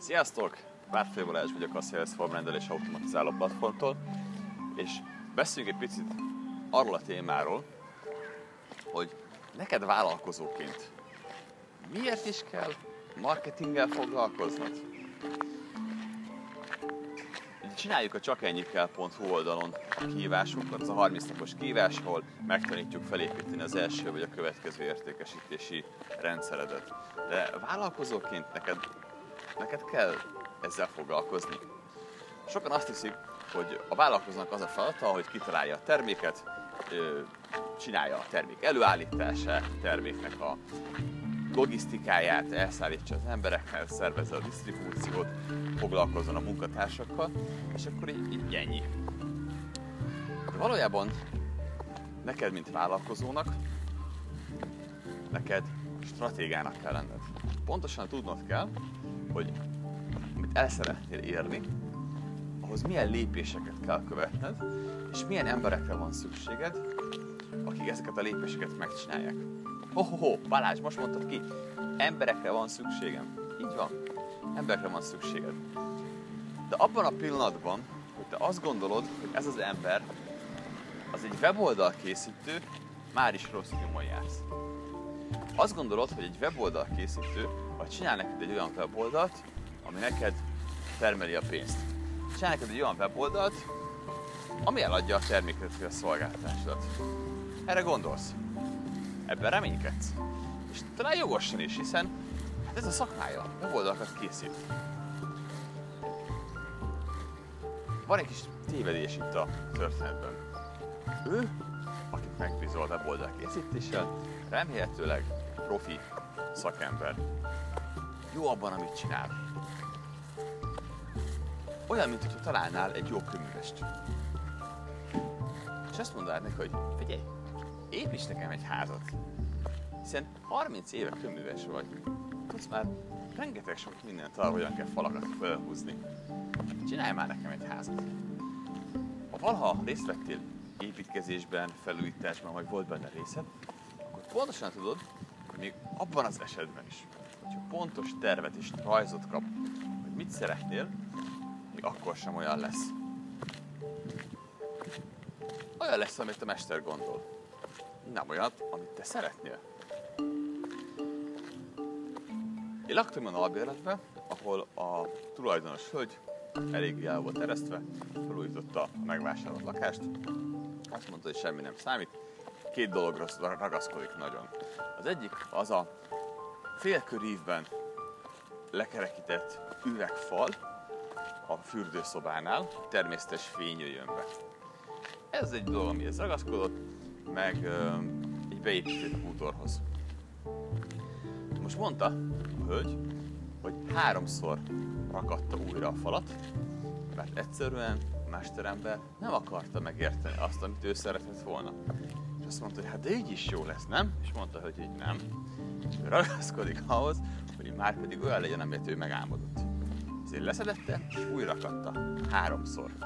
Sziasztok! Várfél Balázs vagyok a Salesforce rendelés automatizáló platformtól, és beszéljünk egy picit arról a témáról, hogy neked vállalkozóként miért is kell marketinggel foglalkoznod? Csináljuk a csakennyikkel.hu oldalon a kihívásunkat, az a 30 napos kihívás, ahol megtanítjuk felépíteni az első vagy a következő értékesítési rendszeredet. De vállalkozóként neked, neked kell ezzel foglalkozni. Sokan azt hiszik, hogy a vállalkozónak az a feladata, hogy kitalálja a terméket, csinálja a termék előállítását, terméknek a logisztikáját, elszállítsa az emberekhez, szervezze a disztribúciót, foglalkozzon a munkatársakkal, és akkor így, így ennyi. De valójában neked, mint vállalkozónak, neked stratégának kell lenned. Pontosan tudnod kell, hogy amit el szeretnél érni, ahhoz milyen lépéseket kell követned, és milyen emberekre van szükséged, akik ezeket a lépéseket megcsinálják. Ho, ho, ho, Balázs, most mondtad ki, emberekre van szükségem. Így van, emberekre van szükséged. De abban a pillanatban, hogy te azt gondolod, hogy ez az ember, az egy weboldal készítő, már is rossz nyomon jársz. Azt gondolod, hogy egy weboldal készítő, vagy csinál neked egy olyan weboldalt, ami neked termeli a pénzt. Csinál neked egy olyan weboldalt, ami eladja a terméket vagy a szolgáltatásodat. Erre gondolsz? Ebben reménykedsz? És talán jogosan is, hiszen hát ez a szakmája, weboldalakat készít. Van egy kis tévedés itt a történetben. Ő, akit megbízol weboldal készítéssel, remélhetőleg profi szakember. Jó abban, amit csinál. Olyan, mint hogyha találnál egy jó köművest. És azt mondanád neki, hogy figyelj, építs nekem egy házat. Hiszen 30 éve köműves vagy. Tudsz már rengeteg sok mindent arra, hogyan kell falakat felhúzni. Csinálj már nekem egy házat. Ha valaha részt vettél építkezésben, felújításban, vagy volt benne részed, akkor pontosan tudod, még abban az esetben is, hogyha pontos tervet és rajzot kap, hogy mit szeretnél, még akkor sem olyan lesz. Olyan lesz, amit a mester gondol. Nem olyat, amit te szeretnél. Én laktam olyan albérletben, ahol a tulajdonos hölgy elég el volt eresztve, felújította a megvásárolt lakást. Azt mondta, hogy semmi nem számít. Két dologra ragaszkodik nagyon. Az egyik az a félkörívben lekerekített üvegfal a fürdőszobánál, természetes fény jöjjön be. Ez egy dolog, amihez ragaszkodott, meg ö, egy beépített bútorhoz. Most mondta a hölgy, hogy háromszor rakatta újra a falat, mert egyszerűen mesterember nem akarta megérteni azt, amit ő szeretett volna. Azt mondta, hogy hát de így is jó lesz, nem? És mondta, hogy így nem. És ragaszkodik ahhoz, hogy már pedig olyan legyen, amit ő megálmodott. Ezért leszedette, és újra rakatta. Háromszor.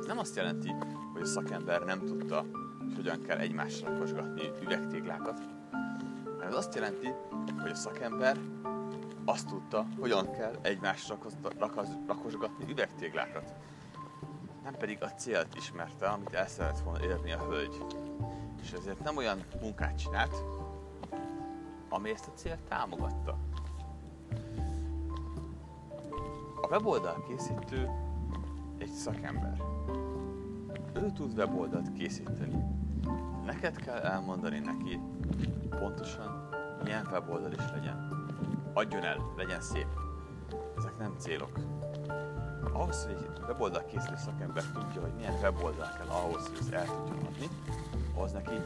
Ez nem azt jelenti, hogy a szakember nem tudta, hogy hogyan kell egymásra rakosgatni üvegtéglákat, hanem ez azt jelenti, hogy a szakember azt tudta, hogyan kell egymásra rakosgatni üvegtéglákat. Nem pedig a célt ismerte, amit el szeretett volna érni a hölgy. És ezért nem olyan munkát csinált, ami ezt a célt támogatta. A weboldal készítő egy szakember. Ő tud weboldalt készíteni. Neked kell elmondani neki pontosan milyen weboldal is legyen adjon el, legyen szép. Ezek nem célok. Ahhoz, hogy egy weboldal készítő szakember tudja, hogy milyen weboldal kell ahhoz, hogy ezt el tudjon adni, ahhoz neki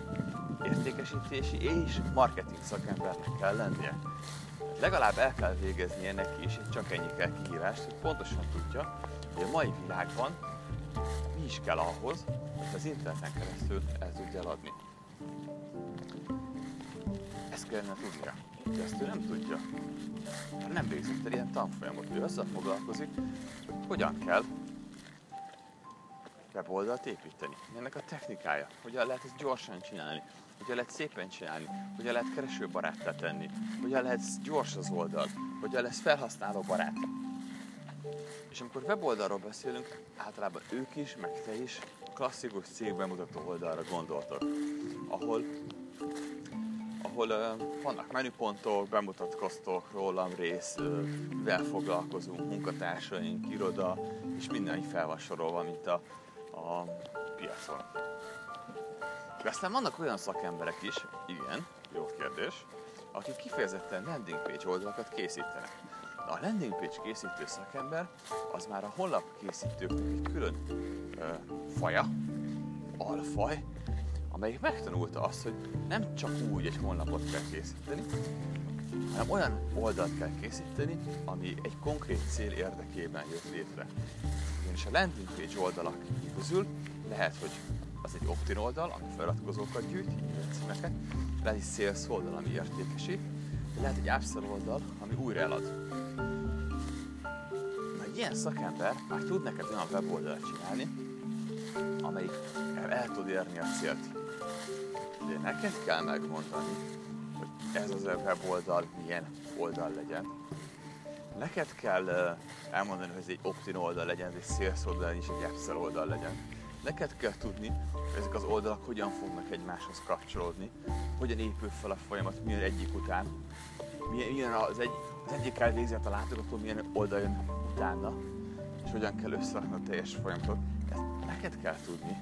értékesítési és marketing szakembernek kell lennie. Legalább el kell végeznie neki is csak ennyi kell kihívást, hogy pontosan tudja, hogy a mai világban mi is kell ahhoz, hogy az interneten keresztül el tudja eladni. Ezt kellene tudnia. De ezt ő nem tudja. Nem végzett el ilyen tanfolyamot. Ő azzal foglalkozik, hogy hogyan kell weboldalt építeni. Ennek a technikája. Hogyan lehet ezt gyorsan csinálni. Hogyan lehet szépen csinálni. Hogyan lehet keresőbaráttá tenni. Hogyan lehet gyors az oldal. Hogyan lesz felhasználó barát. És amikor weboldalról beszélünk, általában ők is, meg te is a klasszikus cégbemutató oldalra gondoltak, ahol ahol uh, vannak menüpontok, bemutatkoztok, rólam rész, uh, mivel foglalkozunk, munkatársaink, iroda, és minden így fel van mint a, a piacon. Aztán vannak olyan szakemberek is, igen, jó kérdés, akik kifejezetten landing page oldalakat készítenek. De a landing page készítő szakember az már a honlap készítőknek egy külön ö, faja, alfaj, amelyik megtanulta azt, hogy nem csak úgy egy honlapot kell készíteni, hanem olyan oldalt kell készíteni, ami egy konkrét cél érdekében jött létre. Ugyanis a landing page oldalak közül lehet, hogy az egy opt-in oldal, ami feliratkozókat gyűjt, e címeket, lehet egy sales oldal, ami értékesít, de lehet egy upsell oldal, ami újra elad. Na, egy ilyen szakember már tud neked olyan weboldalt csinálni, amelyik el, el tud érni a célt. De neked kell megmondani, ez az weboldal milyen oldal legyen. Neked kell elmondani, hogy ez egy opt-in oldal legyen, ez egy sales oldal, és egy upsell oldal legyen Neked kell tudni, hogy ezek az oldalak hogyan fognak egymáshoz kapcsolódni, hogyan épül fel a folyamat, milyen egyik után, milyen, milyen az, egy, az egyik elvégzi a látogató, milyen oldal jön utána, és hogyan kell összerakni a teljes folyamatot. Ezt neked kell tudni,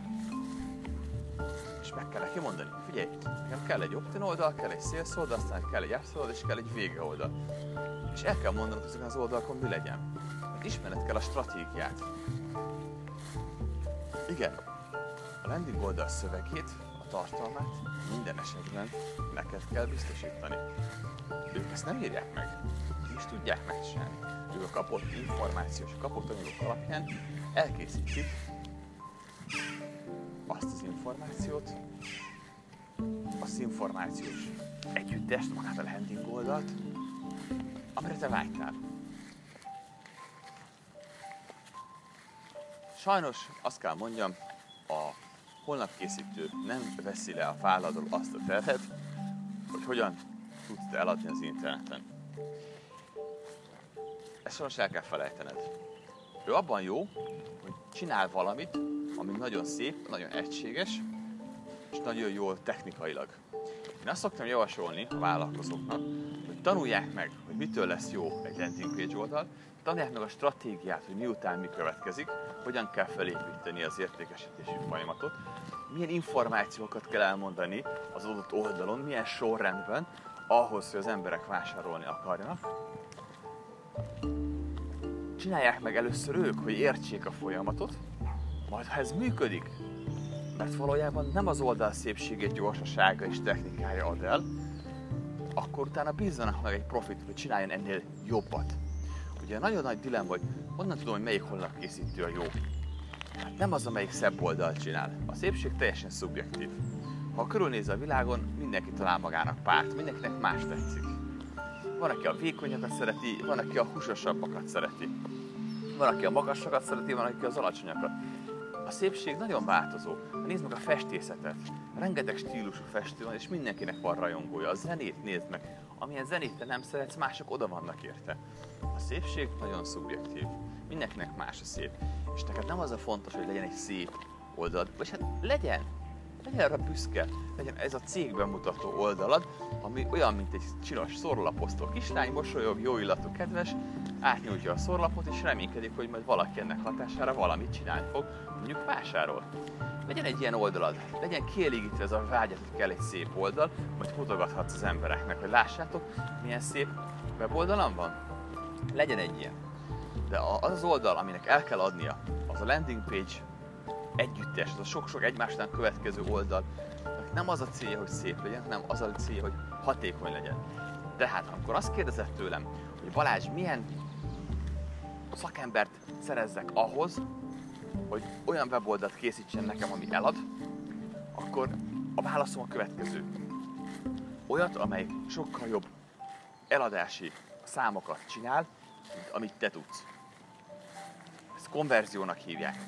és meg kell neki mondani, figyelj, nekem kell egy opt oldal, kell egy sales oldal, aztán kell egy apps oldal, és kell egy vége oldal. És el kell mondanod, ezeken az oldalakon mi legyen. Mert ismered kell a stratégiát. Igen, a landing oldal szövegét, a tartalmát minden esetben neked kell biztosítani. Ők ezt nem írják meg, és tudják megcsinálni. Ők a kapott információs, kapott anyagok alapján elkészítik információt, az információs együttest, magát a landing oldalt, amire te vágytál. Sajnos azt kell mondjam, a honlapkészítő nem veszi le a válladról azt a terhet, hogy hogyan tudsz te eladni az interneten. Ezt sajnos el kell felejtened. Ő abban jó, hogy csinál valamit, ami nagyon szép, nagyon egységes, és nagyon jól technikailag. Én azt szoktam javasolni a vállalkozóknak, hogy tanulják meg, hogy mitől lesz jó egy landing page oldal, tanulják meg a stratégiát, hogy miután mi következik, hogyan kell felépíteni az értékesítési folyamatot, milyen információkat kell elmondani az adott oldalon, milyen sorrendben, ahhoz, hogy az emberek vásárolni akarjanak. Csinálják meg először ők, hogy értsék a folyamatot, majd ha ez működik, mert valójában nem az oldal szépségét, gyorsasága és technikája ad el, akkor utána bízzanak meg egy profit, hogy csináljon ennél jobbat. Ugye nagyon nagy dilemma, hogy honnan tudom, hogy melyik honlapkészítő a jó. Hát nem az, amelyik szebb oldalt csinál. A szépség teljesen szubjektív. Ha körülnéz a világon, mindenki talál magának párt, mindenkinek más tetszik. Van, aki a vékonyakat szereti, van, aki a húsosabbakat szereti. Van, aki a magasakat szereti, van, aki az alacsonyakat. A szépség nagyon változó. Nézd meg a festészetet. Rengeteg stílusú festő van, és mindenkinek van rajongója. A zenét nézd meg. Amilyen zenét te nem szeretsz, mások oda vannak érte. A szépség nagyon szubjektív. Mindenkinek más a szép. És neked nem az a fontos, hogy legyen egy szép oldalad, vagy hát legyen, legyen arra büszke, legyen ez a cég bemutató oldalad, ami olyan, mint egy csinos szorlaposztó kislány, mosolyog, jó illatú, kedves, átnyújtja a szorlapot, és reménykedik, hogy majd valaki ennek hatására valamit csinálni fog, mondjuk vásárol. Legyen egy ilyen oldalad, legyen kielégítve ez a vágyat, hogy kell egy szép oldal, majd mutogathatsz az embereknek, hogy lássátok, milyen szép weboldalam van. Legyen egy ilyen. De az az oldal, aminek el kell adnia, az a landing page együttes, az a sok-sok egymásnál következő oldal, nem az a célja, hogy szép legyen, hanem az a célja, hogy hatékony legyen. Tehát, amikor azt kérdezett tőlem, hogy Balázs, milyen szakembert szerezzek ahhoz, hogy olyan weboldalt készítsen nekem, ami elad, akkor a válaszom a következő. Olyat, amely sokkal jobb eladási számokat csinál, mint amit te tudsz. Ezt konverziónak hívják.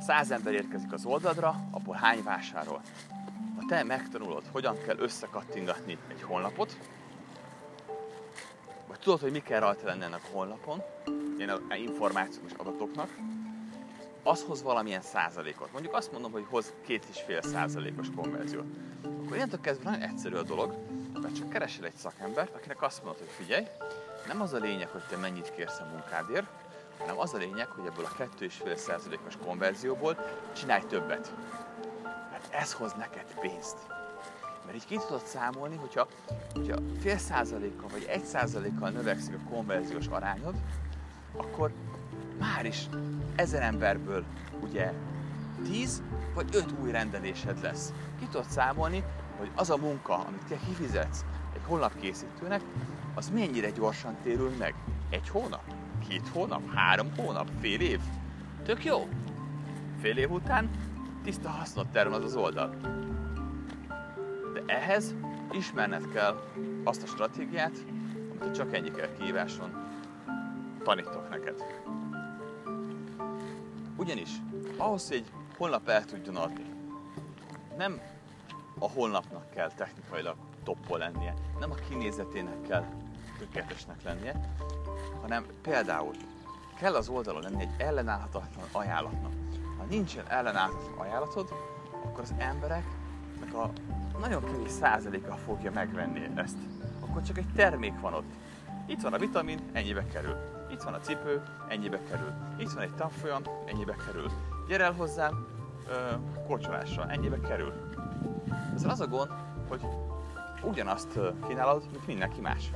Száz ember érkezik az oldalra, abból hány vásárol? Ha te megtanulod, hogyan kell összekattingatni egy honlapot, vagy tudod, hogy mi kell rajta lenni ennek a honlapon, ilyen információs adatoknak, az hoz valamilyen százalékot. Mondjuk azt mondom, hogy hoz két és fél százalékos konverziót. Akkor ilyentől kezdve nagyon egyszerű a dolog, mert csak keresel egy szakembert, akinek azt mondod, hogy figyelj, nem az a lényeg, hogy te mennyit kérsz a munkádért, hanem az a lényeg, hogy ebből a 2,5%-os konverzióból csinálj többet. Mert ez hoz neked pénzt. Mert így ki tudod számolni, hogyha, hogyha fél százalékkal vagy egy százalékkal növekszik a konverziós arányod, akkor már is ezer emberből ugye 10 vagy 5 új rendelésed lesz. Ki tudod számolni, hogy az a munka, amit te kifizetsz egy honlapkészítőnek, az mennyire gyorsan térül meg? Egy hónap? Két hónap? Három hónap? Fél év? Tök jó! Fél év után tiszta hasznot termel az az oldal. Ehhez ismerned kell azt a stratégiát, amit csak kell kihíváson tanítok neked. Ugyanis ahhoz, hogy egy honlap el tudjon adni, nem a honlapnak kell technikailag toppol lennie, nem a kinézetének kell tökéletesnek lennie, hanem például kell az oldalon lenni egy ellenállhatatlan ajánlatnak. Ha nincsen ellenállhatatlan ajánlatod, akkor az embereknek a nagyon kevés százaléka fogja megvenni ezt. Akkor csak egy termék van ott. Itt van a vitamin, ennyibe kerül. Itt van a cipő, ennyibe kerül. Itt van egy tanfolyam, ennyibe kerül. Gyere el hozzám, kocsolásra, ennyibe kerül. Ezzel az a gond, hogy ugyanazt kínálod, mint mindenki más.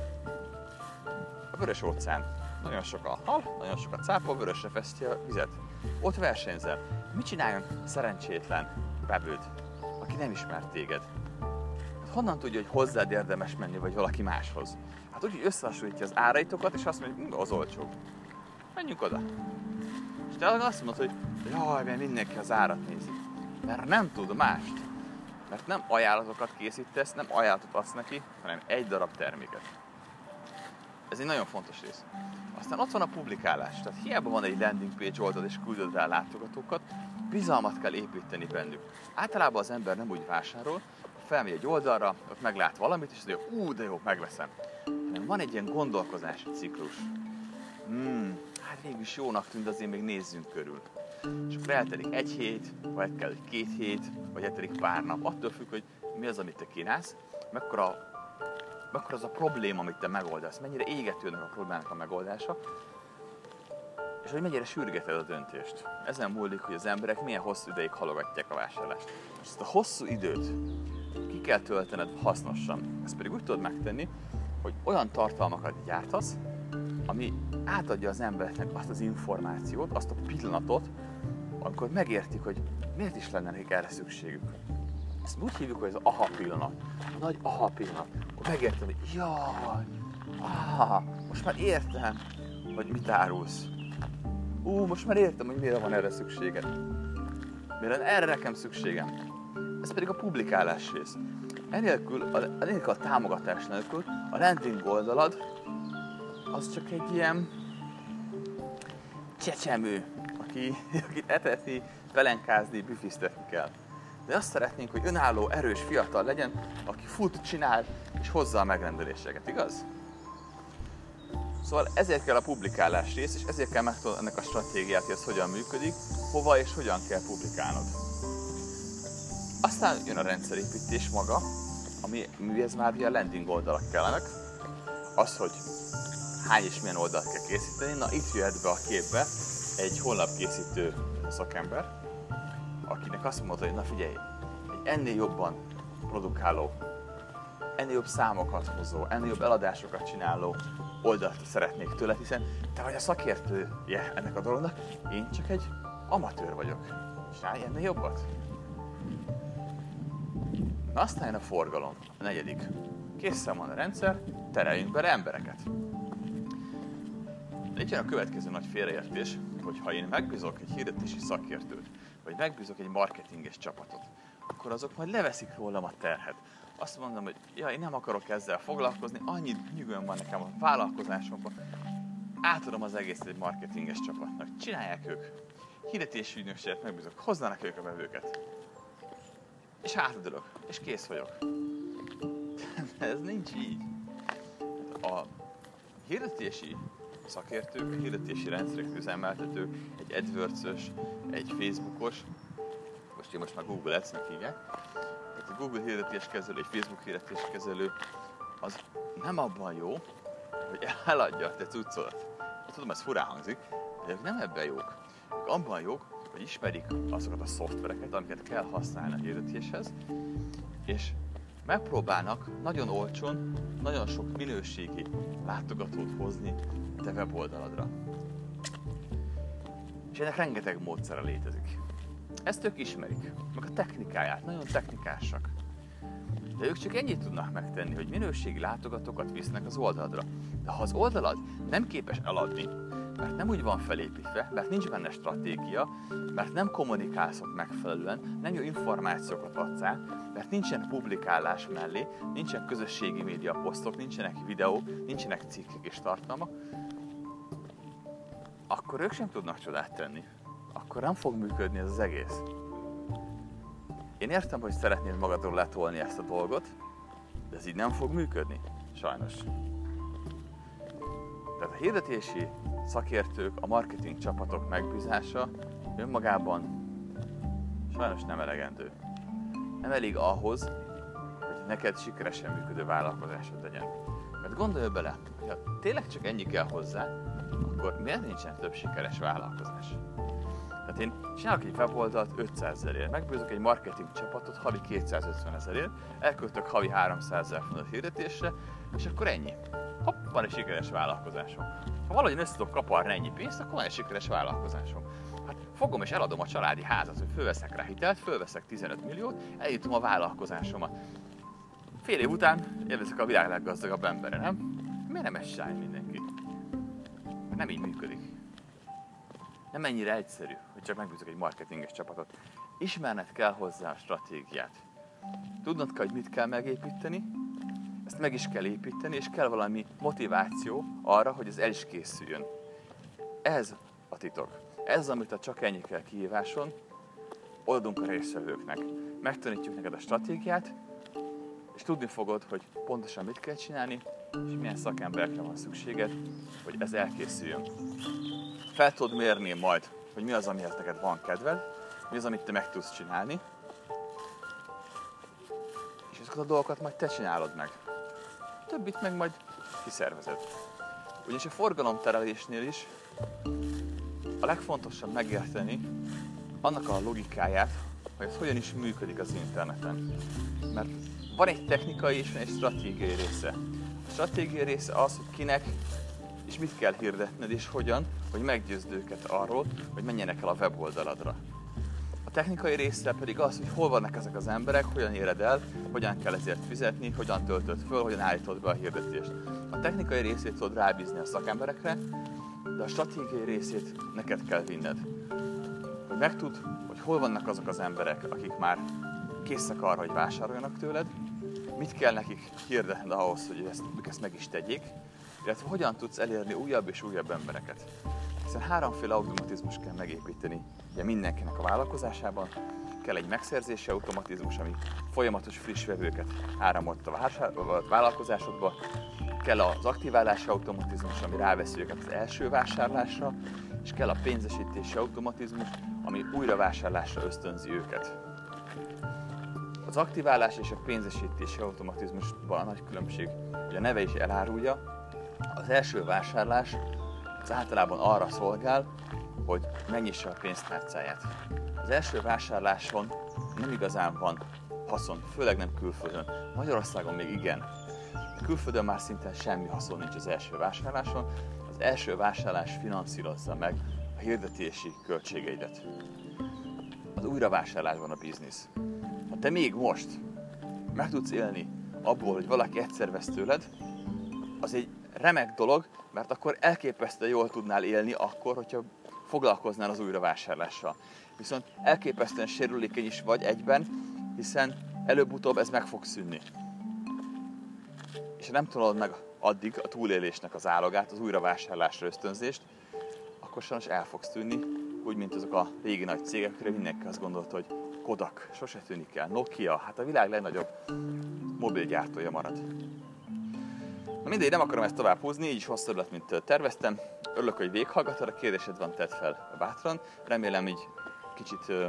A vörös óceán. Nagyon sok a hal, nagyon sok a cápa, vörösre feszti a vizet. Ott versenyzel. Mit csináljon szerencsétlen bebőd, aki nem ismer téged? Honnan tudja, hogy hozzád érdemes menni, vagy valaki máshoz? Hát úgy, hogy összehasonlítja az áraitokat, és azt mondja, hogy az olcsó. Menjünk oda. És te azt mondod, hogy jaj, mert mindenki az árat nézi. Mert nem tud mást. Mert nem ajánlatokat készítesz, nem ajánlatot adsz neki, hanem egy darab terméket. Ez egy nagyon fontos rész. Aztán ott van a publikálás. Tehát hiába van egy landing page oldal és küldöd rá látogatókat, bizalmat kell építeni bennük. Általában az ember nem úgy vásárol, felmegy egy oldalra, ott meglát valamit, és azt mondja, ú, de jó, megveszem. Hanem van egy ilyen gondolkozási ciklus. Hmm, hát végülis jónak tűnt, azért még nézzünk körül. És akkor eltelik egy hét, vagy kell egy két hét, vagy eltelik pár nap. Attól függ, hogy mi az, amit te kínálsz, mekkora, mekkora az a probléma, amit te megoldasz, mennyire égetőnek a problémának a megoldása, és hogy mennyire sürgeted a döntést. Ezen múlik, hogy az emberek milyen hosszú ideig halogatják a vásárlást. És ezt a hosszú időt kell töltened hasznosan. Ezt pedig úgy tudod megtenni, hogy olyan tartalmakat gyártasz, ami átadja az embereknek azt az információt, azt a pillanatot, amikor megértik, hogy miért is lenne nekik erre szükségük. Ezt úgy hívjuk, hogy az aha pillanat. A nagy aha pillanat. Akkor megértem, hogy jaj, aha, most már értem, hogy mit árulsz. Ú, most már értem, hogy miért van erre szükséged. Miért erre nekem szükségem. Ez pedig a publikálás rész. Enélkül, a, enélkül a támogatás nélkül a landing oldalad az csak egy ilyen csecsemő, aki, akit etetni, pelenkázni, büfisztetni kell. De azt szeretnénk, hogy önálló, erős fiatal legyen, aki fut, csinál és hozza a megrendeléseket, igaz? Szóval ezért kell a publikálás rész, és ezért kell megtudni ennek a stratégiát, hogy ez hogyan működik, hova és hogyan kell publikálnod. Aztán jön a rendszerépítés maga, ami, ez már a landing oldalak kellenek. Az, hogy hány és milyen oldalt kell készíteni. Na itt jöhet be a képbe egy honlapkészítő szakember, akinek azt mondta, hogy na figyelj, egy ennél jobban produkáló, ennél jobb számokat hozó, ennél jobb eladásokat csináló oldalt szeretnék tőle, hiszen te vagy a szakértője ennek a dolognak, én csak egy amatőr vagyok. Csinálj ennél jobbat? Aztán jön a forgalom, a negyedik. Készen van a rendszer, tereljünk bele embereket. Itt jön a következő nagy félreértés, hogy ha én megbízok egy hirdetési szakértőt, vagy megbízok egy marketinges csapatot, akkor azok majd leveszik rólam a terhet. Azt mondom, hogy ja, én nem akarok ezzel foglalkozni, annyi nyugodjon van nekem a vállalkozásomban, átadom az egészet egy marketinges csapatnak. Csinálják ők. Hirdetési ügynökséget megbízok, hozzanak ők a vevőket. És hátradőlök, és kész vagyok. Ez nincs így. A hirdetési szakértők, a hirdetési rendszerek üzemeltetők, egy AdWords-ös, egy Facebookos, most én most már Google Ads-nek hívják, tehát a Google hirdetéskezelő, egy Facebook hirdetéskezelő, az nem abban jó, hogy eladja a te cuccodat. Tudom, ez furán hangzik, de nem ebben jók. Abban jók, hogy ismerik azokat a szoftvereket, amiket kell használni a hirdetéshez, és megpróbálnak nagyon olcsón, nagyon sok minőségi látogatót hozni a te weboldaladra. És ennek rengeteg módszere létezik. Ezt ők ismerik, meg a technikáját, nagyon technikásak. De ők csak ennyit tudnak megtenni, hogy minőségi látogatókat visznek az oldaladra. De ha az oldalad nem képes eladni, mert nem úgy van felépítve, mert nincs benne stratégia, mert nem kommunikálsz megfelelően, nem jó információkat adsz át, mert nincsen publikálás mellé, nincsen közösségi média posztok, nincsenek videók, nincsenek cikkek és tartalmak, akkor ők sem tudnak csodát tenni. Akkor nem fog működni ez az egész. Én értem, hogy szeretnéd magadról letolni ezt a dolgot, de ez így nem fog működni. Sajnos. Tehát a hirdetési szakértők, a marketing csapatok megbízása önmagában sajnos nem elegendő. Nem elég ahhoz, hogy neked sikeresen működő vállalkozásod legyen. Mert gondolj bele, hogy ha tényleg csak ennyi kell hozzá, akkor miért nincsen több sikeres vállalkozás? Tehát én csinálok egy weboldalt 500 ezerért, megbízok egy marketing csapatot havi 250 ezerért, elköltök havi 300 ezer fontot hirdetésre, és akkor ennyi. Hopp, van egy sikeres vállalkozásom. Ha valahogy össze tudok kaparni ennyi pénzt, akkor van egy sikeres vállalkozásom. Hát fogom és eladom a családi házat, hogy fölveszek rá hitelt, fölveszek 15 milliót, eljutom a vállalkozásomat. Fél év után élvezek a világ leggazdagabb embere, nem? Miért nem ez mindenki? Nem így működik. Nem ennyire egyszerű, hogy csak megbízok egy marketinges csapatot. Ismerned kell hozzá a stratégiát. Tudnod kell, hogy mit kell megépíteni, ezt meg is kell építeni, és kell valami motiváció arra, hogy ez el is készüljön. Ez a titok. Ez, amit a csak ennyi kell kihíváson, oldunk a részvevőknek. Megtanítjuk neked a stratégiát, és tudni fogod, hogy pontosan mit kell csinálni, és milyen szakemberekre van szükséged, hogy ez elkészüljön. Fel tudod mérni majd, hogy mi az, amihez neked van kedved, mi az, amit te meg tudsz csinálni, és ezeket a dolgokat majd te csinálod meg többit meg majd kiszervezed. Ugyanis a forgalomterelésnél is a legfontosabb megérteni annak a logikáját, hogy ez hogyan is működik az interneten. Mert van egy technikai és van egy stratégiai része. A stratégiai része az, hogy kinek és mit kell hirdetned és hogyan, hogy meggyőzd őket arról, hogy menjenek el a weboldaladra. A technikai része pedig az, hogy hol vannak ezek az emberek, hogyan éred el, hogyan kell ezért fizetni, hogyan töltöd föl, hogyan állítod be a hirdetést. A technikai részét tudod rábízni a szakemberekre, de a stratégiai részét neked kell vinned. Hogy megtud, hogy hol vannak azok az emberek, akik már készek arra, hogy vásároljanak tőled, mit kell nekik hirdetned ahhoz, hogy ezt, ezt meg is tegyék, illetve hogyan tudsz elérni újabb és újabb embereket. Hiszen háromféle automatizmus kell megépíteni ugye mindenkinek a vállalkozásában. Kell egy megszerzési automatizmus, ami folyamatos friss vevőket áramot a, a vállalkozásodba. Kell az aktiválási automatizmus, ami ráveszi őket az első vásárlásra, és kell a pénzesítési automatizmus, ami újra vásárlásra ösztönzi őket. Az aktiválás és a pénzesítési automatizmusban a nagy különbség, hogy a neve is elárulja, az első vásárlás az általában arra szolgál, hogy megnyissa a pénztárcáját. Az első vásárláson nem igazán van haszon, főleg nem külföldön. Magyarországon még igen. Külföldön már szinte semmi haszon nincs az első vásárláson. Az első vásárlás finanszírozza meg a hirdetési költségeidet. Az újravásárlásban a biznisz. Ha te még most meg tudsz élni abból, hogy valaki egyszer vesz tőled, az egy remek dolog, mert akkor elképesztően jól tudnál élni akkor, hogyha foglalkoznál az újravásárlással. Viszont elképesztően sérülékeny is vagy egyben, hiszen előbb-utóbb ez meg fog szűnni. És ha nem tudod meg addig a túlélésnek az állagát, az újravásárlásra ösztönzést, akkor sajnos el fogsz tűnni, úgy, mint azok a régi nagy cégek, akire mindenki azt gondolta, hogy Kodak sose tűnik el, Nokia, hát a világ legnagyobb mobilgyártója marad. Na mindegy, nem akarom ezt tovább húzni, így is hosszabb lett, mint terveztem. Örülök, hogy véghallgatod, a kérdésed van, tedd fel bátran. Remélem így kicsit uh,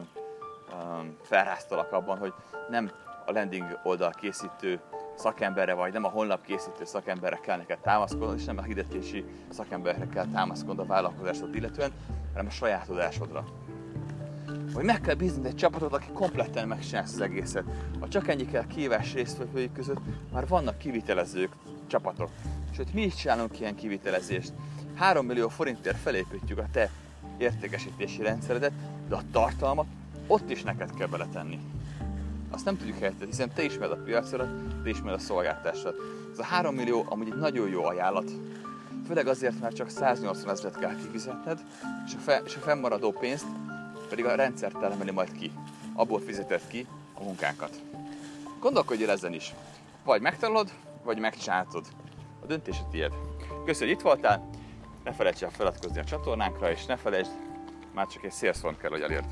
um, felráztalak abban, hogy nem a landing oldal készítő szakemberre vagy, nem a honlap készítő szakemberre kell neked támaszkodnod, és nem a hirdetési szakemberre kell támaszkodnod a vállalkozásod illetően, hanem a saját tudásodra. Vagy meg kell bízni egy csapatot, aki kompletten megcsinálja az egészet. Ha csak ennyi kell kívás résztvevői között, már vannak kivitelezők, csapatok. Sőt, mi is csinálunk ilyen kivitelezést. 3 millió forintért felépítjük a te értékesítési rendszeredet, de a tartalmat ott is neked kell beletenni. Azt nem tudjuk helyetted, hiszen te ismered a piacodat, te ismered a szolgáltásod. Ez a 3 millió amúgy egy nagyon jó ajánlat. Főleg azért, mert csak 180 ezeret kell kifizetned, és a, fe, és a fennmaradó pénzt pedig a rendszer telemeli majd ki. Abból fizeted ki a munkánkat. Gondolkodj el ezen is. Vagy megtanulod, vagy megcsátod. A döntés a tiéd. Köszönöm, hogy itt voltál, ne felejts el feliratkozni a csatornánkra, és ne felejtsd, már csak egy sales kell, hogy elérd.